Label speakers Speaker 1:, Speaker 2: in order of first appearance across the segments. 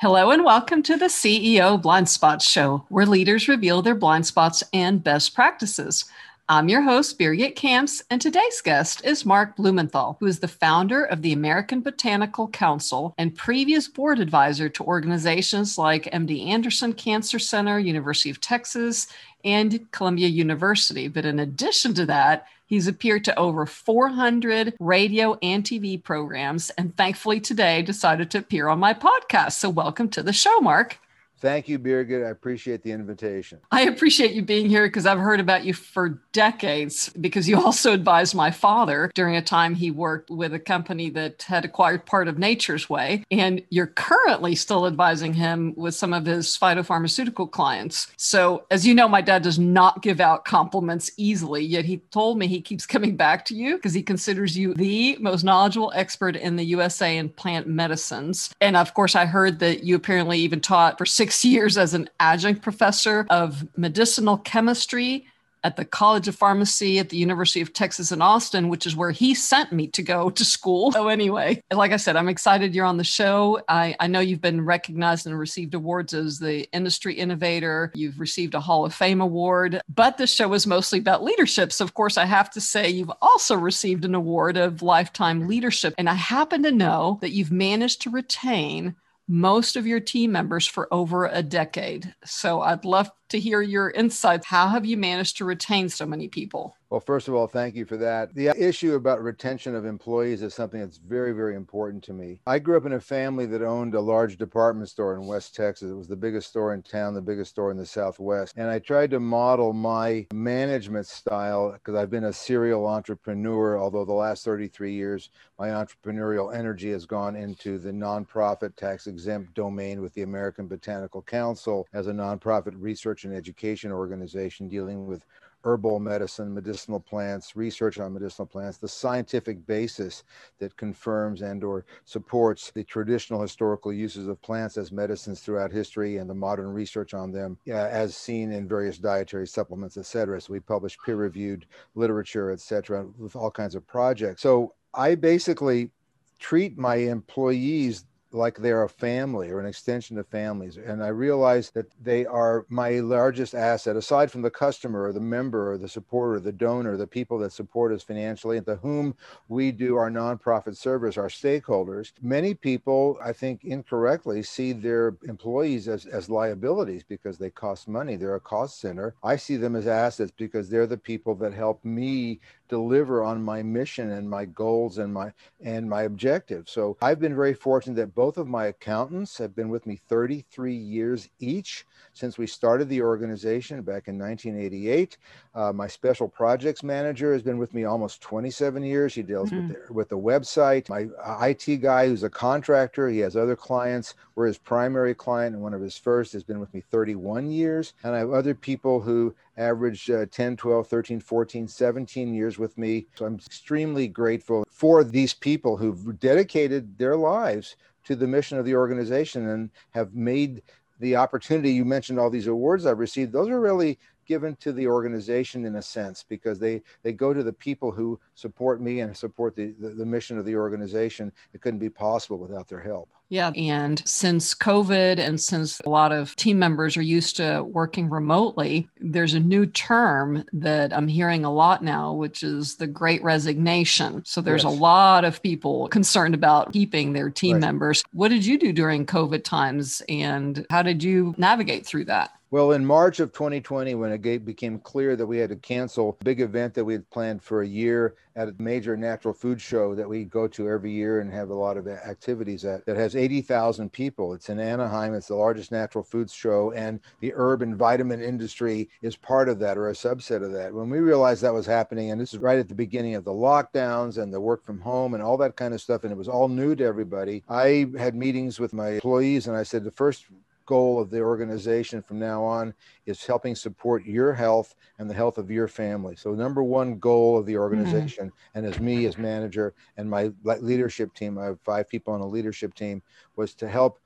Speaker 1: Hello and welcome to the CEO Blind Spots Show, where leaders reveal their blind spots and best practices. I'm your host, Birgit Kamps, and today's guest is Mark Blumenthal, who is the founder of the American Botanical Council and previous board advisor to organizations like MD Anderson Cancer Center, University of Texas, and Columbia University. But in addition to that, He's appeared to over 400 radio and TV programs, and thankfully today decided to appear on my podcast. So, welcome to the show, Mark.
Speaker 2: Thank you, Birgit. I appreciate the invitation.
Speaker 1: I appreciate you being here because I've heard about you for decades because you also advised my father during a time he worked with a company that had acquired part of Nature's Way. And you're currently still advising him with some of his phytopharmaceutical clients. So, as you know, my dad does not give out compliments easily, yet he told me he keeps coming back to you because he considers you the most knowledgeable expert in the USA in plant medicines. And of course, I heard that you apparently even taught for six six years as an adjunct professor of medicinal chemistry at the College of Pharmacy at the University of Texas in Austin, which is where he sent me to go to school. So, anyway, like I said, I'm excited you're on the show. I, I know you've been recognized and received awards as the industry innovator. You've received a Hall of Fame award, but this show is mostly about leadership. So, of course, I have to say you've also received an award of lifetime leadership. And I happen to know that you've managed to retain most of your team members for over a decade. So I'd love to hear your insights. How have you managed to retain so many people?
Speaker 2: Well, first of all, thank you for that. The issue about retention of employees is something that's very, very important to me. I grew up in a family that owned a large department store in West Texas. It was the biggest store in town, the biggest store in the Southwest. And I tried to model my management style because I've been a serial entrepreneur, although the last 33 years, my entrepreneurial energy has gone into the nonprofit tax exempt domain with the American Botanical Council as a nonprofit research and education organization dealing with herbal medicine, medicinal plants, research on medicinal plants, the scientific basis that confirms and or supports the traditional historical uses of plants as medicines throughout history and the modern research on them uh, as seen in various dietary supplements, et cetera. So we publish peer-reviewed literature, et cetera, with all kinds of projects. So I basically treat my employees like they're a family or an extension of families. And I realize that they are my largest asset, aside from the customer or the member or the supporter, or the donor, the people that support us financially, and to whom we do our nonprofit service, our stakeholders. Many people, I think incorrectly, see their employees as, as liabilities because they cost money. They're a cost center. I see them as assets because they're the people that help me deliver on my mission and my goals and my and my objectives. So I've been very fortunate that both of my accountants have been with me 33 years each since we started the organization back in 1988. Uh, my special projects manager has been with me almost 27 years. He deals mm-hmm. with, the, with the website. My uh, IT guy, who's a contractor, he has other clients. We're his primary client, and one of his first has been with me 31 years. And I have other people who average uh, 10, 12, 13, 14, 17 years with me. So I'm extremely grateful for these people who've dedicated their lives to the mission of the organization and have made the opportunity you mentioned all these awards I've received those are really given to the organization in a sense because they they go to the people who support me and support the, the, the mission of the organization it couldn't be possible without their help
Speaker 1: yeah. And since COVID and since a lot of team members are used to working remotely, there's a new term that I'm hearing a lot now, which is the great resignation. So there's yes. a lot of people concerned about keeping their team right. members. What did you do during COVID times and how did you navigate through that?
Speaker 2: Well, in March of 2020, when it became clear that we had to cancel a big event that we had planned for a year at a major natural food show that we go to every year and have a lot of activities at, that has 80,000 people. It's in Anaheim. It's the largest natural foods show, and the herb and vitamin industry is part of that or a subset of that. When we realized that was happening, and this is right at the beginning of the lockdowns and the work from home and all that kind of stuff, and it was all new to everybody, I had meetings with my employees, and I said the first goal of the organization from now on is helping support your health and the health of your family. So, number one goal of the mm-hmm. organization, mm-hmm. and as me as manager and my leadership team, I have five people on a leadership team, was to help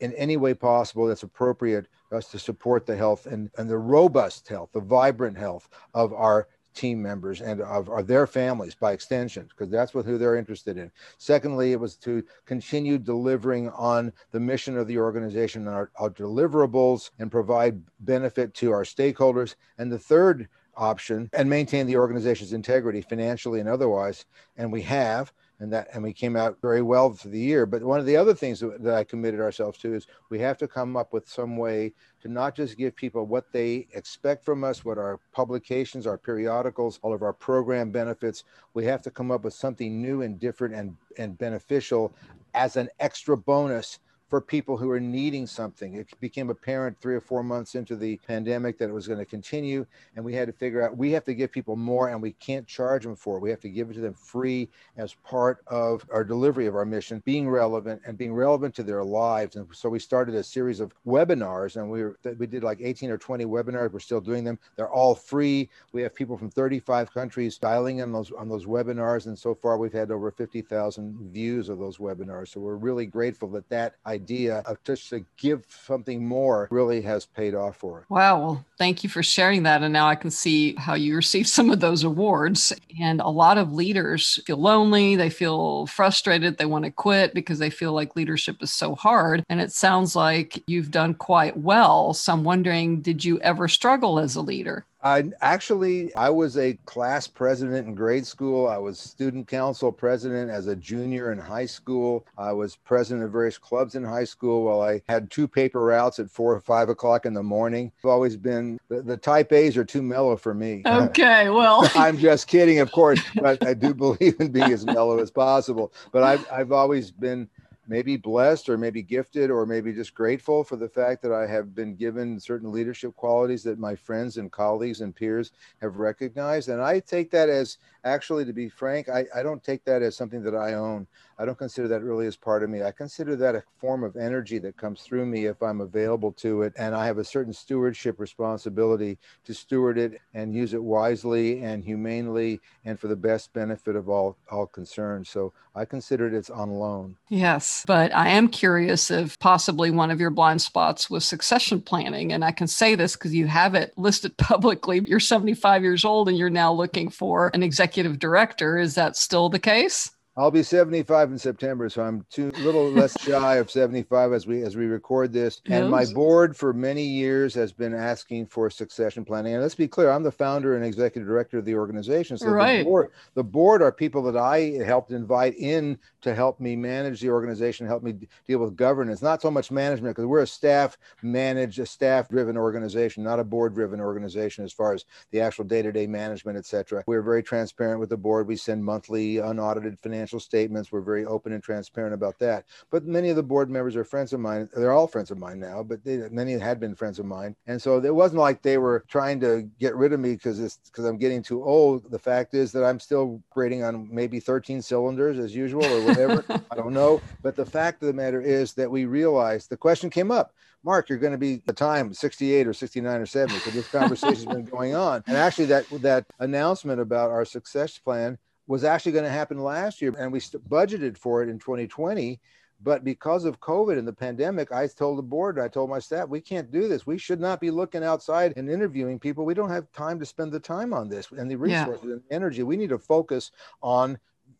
Speaker 2: in any way possible that's appropriate us to support the health and, and the robust health, the vibrant health of our team members and of, of their families by extension, because that's what who they're interested in. Secondly, it was to continue delivering on the mission of the organization and our, our deliverables and provide benefit to our stakeholders. And the third option and maintain the organization's integrity financially and otherwise. And we have and that and we came out very well for the year. But one of the other things that, that, i committed ourselves to is we have to come up with some way to not just give people what they expect from us what our publications our periodicals all of our program benefits. We have to come up with something new and different and and beneficial as an extra bonus for people who are needing something. It became apparent three or four months into the pandemic that it was going to continue, and we had to figure out we have to give people more, and we can't charge them for it. We have to give it to them free as part of our delivery of our mission, being relevant and being relevant to their lives. And so we started a series of webinars, and we were, we did like 18 or 20 webinars. We're still doing them. They're all free. We have people from 35 countries dialing in those on those webinars, and so far we've had over 50,000 views of those webinars. So we're really grateful that that idea of just to give something more really has paid off for it.
Speaker 1: Wow. Well, thank you for sharing that. And now I can see how you received some of those awards. And a lot of leaders feel lonely, they feel frustrated, they want to quit because they feel like leadership is so hard. And it sounds like you've done quite well. So I'm wondering, did you ever struggle as a leader?
Speaker 2: I actually I was a class president in grade school. I was student council president as a junior in high school. I was president of various clubs in high school while I had two paper routes at four or five o'clock in the morning. I've always been the, the type A's are too mellow for me.
Speaker 1: Okay, well
Speaker 2: I'm just kidding, of course, but I do believe in being as mellow as possible. But I've I've always been maybe blessed or maybe gifted or maybe just grateful for the fact that I have been given certain leadership qualities that my friends and colleagues and peers have recognized. And I take that as actually, to be frank, I, I don't take that as something that I own. I don't consider that really as part of me. I consider that a form of energy that comes through me if I'm available to it. And I have a certain stewardship responsibility to steward it and use it wisely and humanely and for the best benefit of all, all concerned. So I consider it it's on loan.
Speaker 1: Yes. But I am curious if possibly one of your blind spots was succession planning. And I can say this because you have it listed publicly. You're 75 years old and you're now looking for an executive director. Is that still the case?
Speaker 2: I'll be 75 in September, so I'm two little less shy of 75 as we as we record this. And my board for many years has been asking for succession planning. And let's be clear, I'm the founder and executive director of the organization. So
Speaker 1: right.
Speaker 2: the board, the board are people that I helped invite in to help me manage the organization, help me deal with governance. Not so much management because we're a staff managed, a staff driven organization, not a board driven organization as far as the actual day to day management, etc. We're very transparent with the board. We send monthly unaudited financial financial statements. We're very open and transparent about that. But many of the board members are friends of mine. They're all friends of mine now, but they, many had been friends of mine. And so it wasn't like they were trying to get rid of me because it's because I'm getting too old. The fact is that I'm still grading on maybe 13 cylinders as usual or whatever. I don't know. But the fact of the matter is that we realized the question came up. Mark, you're going to be the time 68 or 69 or 70. So this conversation's been going on. And actually that that announcement about our success plan was actually going to happen last year, and we budgeted for it in 2020. But because of COVID and the pandemic, I told the board, I told my staff, we can't do this. We should not be looking outside and interviewing people. We don't have time to spend the time on this and the resources yeah. and energy. We need to focus on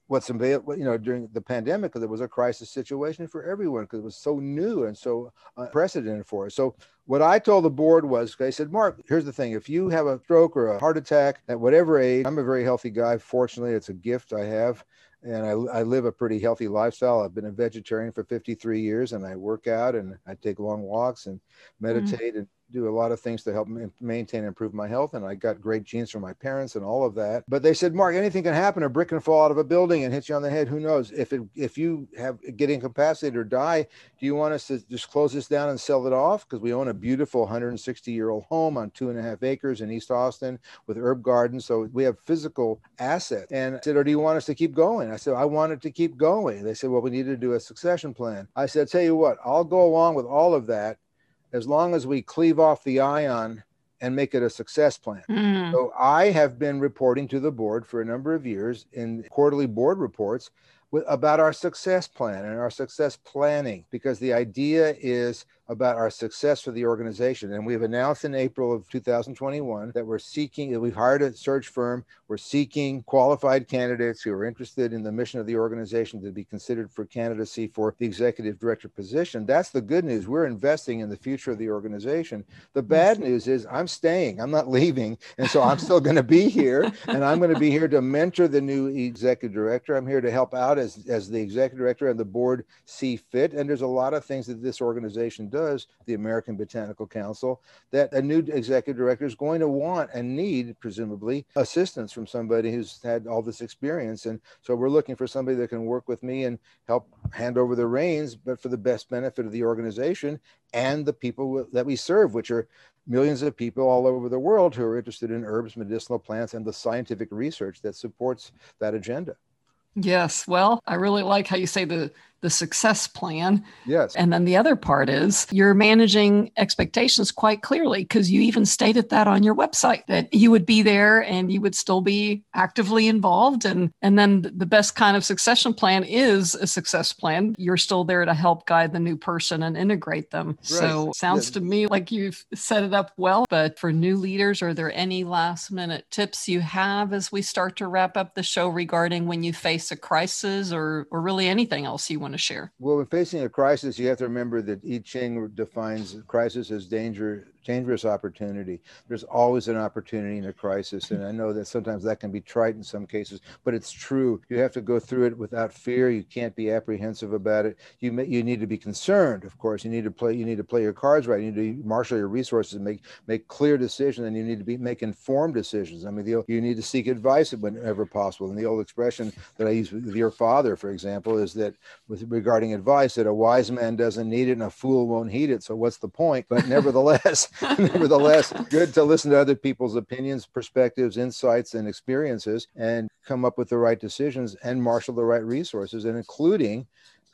Speaker 2: what's available, you know, during the pandemic, because it was a crisis situation for everyone, because it was so new and so unprecedented for us. So what I told the board was, I said, Mark, here's the thing. If you have a stroke or a heart attack at whatever age, I'm a very healthy guy. Fortunately, it's a gift I have. And I, I live a pretty healthy lifestyle. I've been a vegetarian for 53 years and I work out and I take long walks and mm. meditate mm. and do a lot of things to help maintain and improve my health. And I got great genes from my parents and all of that. But they said, Mark, anything can happen. A brick can fall out of a building and hit you on the head. Who knows? If it, if you have get incapacitated or die, do you want us to just close this down and sell it off? Because we own a beautiful 160 year old home on two and a half acres in East Austin with herb gardens. So we have physical assets. And I said, or do you want us to keep going? I said, I wanted to keep going. They said, well, we need to do a succession plan. I said, tell you what, I'll go along with all of that as long as we cleave off the ion and make it a success plan. Mm. So I have been reporting to the board for a number of years in quarterly board reports with, about our success plan and our success planning because the idea is about our success for the organization. And we've announced in April of 2021 that we're seeking, that we've hired a search firm. We're seeking qualified candidates who are interested in the mission of the organization to be considered for candidacy for the executive director position. That's the good news. We're investing in the future of the organization. The bad news is I'm staying, I'm not leaving. And so I'm still going to be here and I'm going to be here to mentor the new executive director. I'm here to help out as, as the executive director and the board see fit. And there's a lot of things that this organization does, the American Botanical Council, that a new executive director is going to want and need, presumably, assistance from somebody who's had all this experience. And so we're looking for somebody that can work with me and help hand over the reins, but for the best benefit of the organization and the people that we serve, which are millions of people all over the world who are interested in herbs, medicinal plants, and the scientific research that supports that agenda.
Speaker 1: Yes. Well, I really like how you say the the success plan.
Speaker 2: Yes.
Speaker 1: And then the other part is you're managing expectations quite clearly because you even stated that on your website that you would be there and you would still be actively involved and and then the best kind of succession plan is a success plan. You're still there to help guide the new person and integrate them. Right. So sounds to me like you've set it up well, but for new leaders are there any last minute tips you have as we start to wrap up the show regarding when you face a crisis or or really anything else you want to share?
Speaker 2: Well, when facing a crisis, you have to remember that I Ching defines crisis as danger dangerous opportunity. There's always an opportunity in a crisis. And I know that sometimes that can be trite in some cases, but it's true. You have to go through it without fear. You can't be apprehensive about it. You may, you need to be concerned, of course. You need to play you need to play your cards right. You need to marshal your resources and make make clear decisions and you need to be make informed decisions. I mean, the, you need to seek advice whenever possible. And the old expression that I use with your father, for example, is that with regarding advice that a wise man doesn't need it and a fool won't heed it. So what's the point? But nevertheless, nevertheless, good to listen to other people's opinions, perspectives, insights, and experiences and come up with the right decisions and marshal the right resources, and including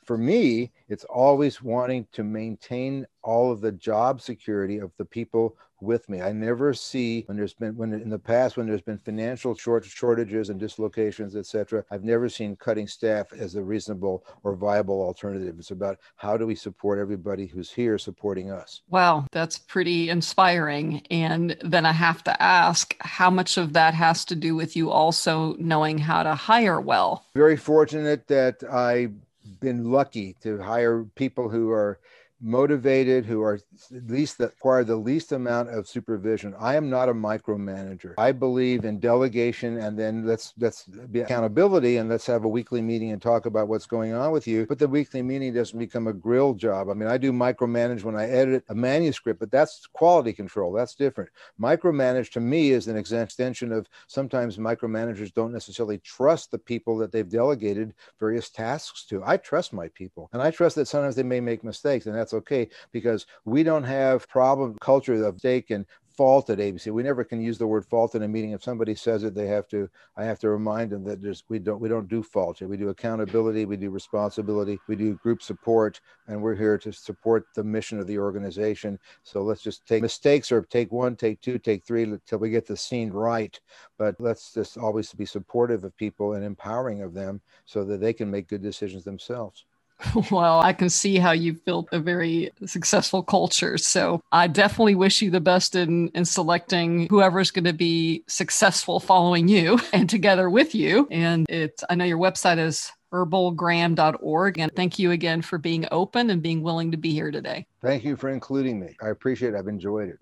Speaker 2: for me, it's always wanting to maintain all of the job security of the people with me. I never see when there's been when in the past when there's been financial short shortages and dislocations, etc. I've never seen cutting staff as a reasonable or viable alternative. It's about how do we support everybody who's here supporting us.
Speaker 1: Wow, that's pretty inspiring. And then I have to ask, how much of that has to do with you also knowing how to hire well?
Speaker 2: Very fortunate that I've been lucky to hire people who are motivated, who are least that require the least amount of supervision. I am not a micromanager. I believe in delegation and then let's let's be accountability and let's have a weekly meeting and talk about what's going on with you. But the weekly meeting doesn't become a grill job. I mean, I do micromanage when I edit a manuscript, but that's quality control. That's different. Micromanage to me is an extension of sometimes micromanagers don't necessarily trust the people that they've delegated various tasks to. I trust my people and I trust that sometimes they may make mistakes and that's that's okay because we don't have problem culture of stake and fault at ABC. We never can use the word fault in a meeting. If somebody says it, they have to. I have to remind them that there's we don't we don't do fault. We do accountability. We do responsibility. We do group support, and we're here to support the mission of the organization. So let's just take mistakes or take one, take two, take three until we get the scene right. But let's just always be supportive of people and empowering of them so that they can make good decisions themselves.
Speaker 1: Well, I can see how you've built a very successful culture. So I definitely wish you the best in, in selecting whoever's going to be successful following you and together with you. And it's, I know your website is herbalgram.org. And thank you again for being open and being willing to be here today.
Speaker 2: Thank you for including me. I appreciate it. I've enjoyed it.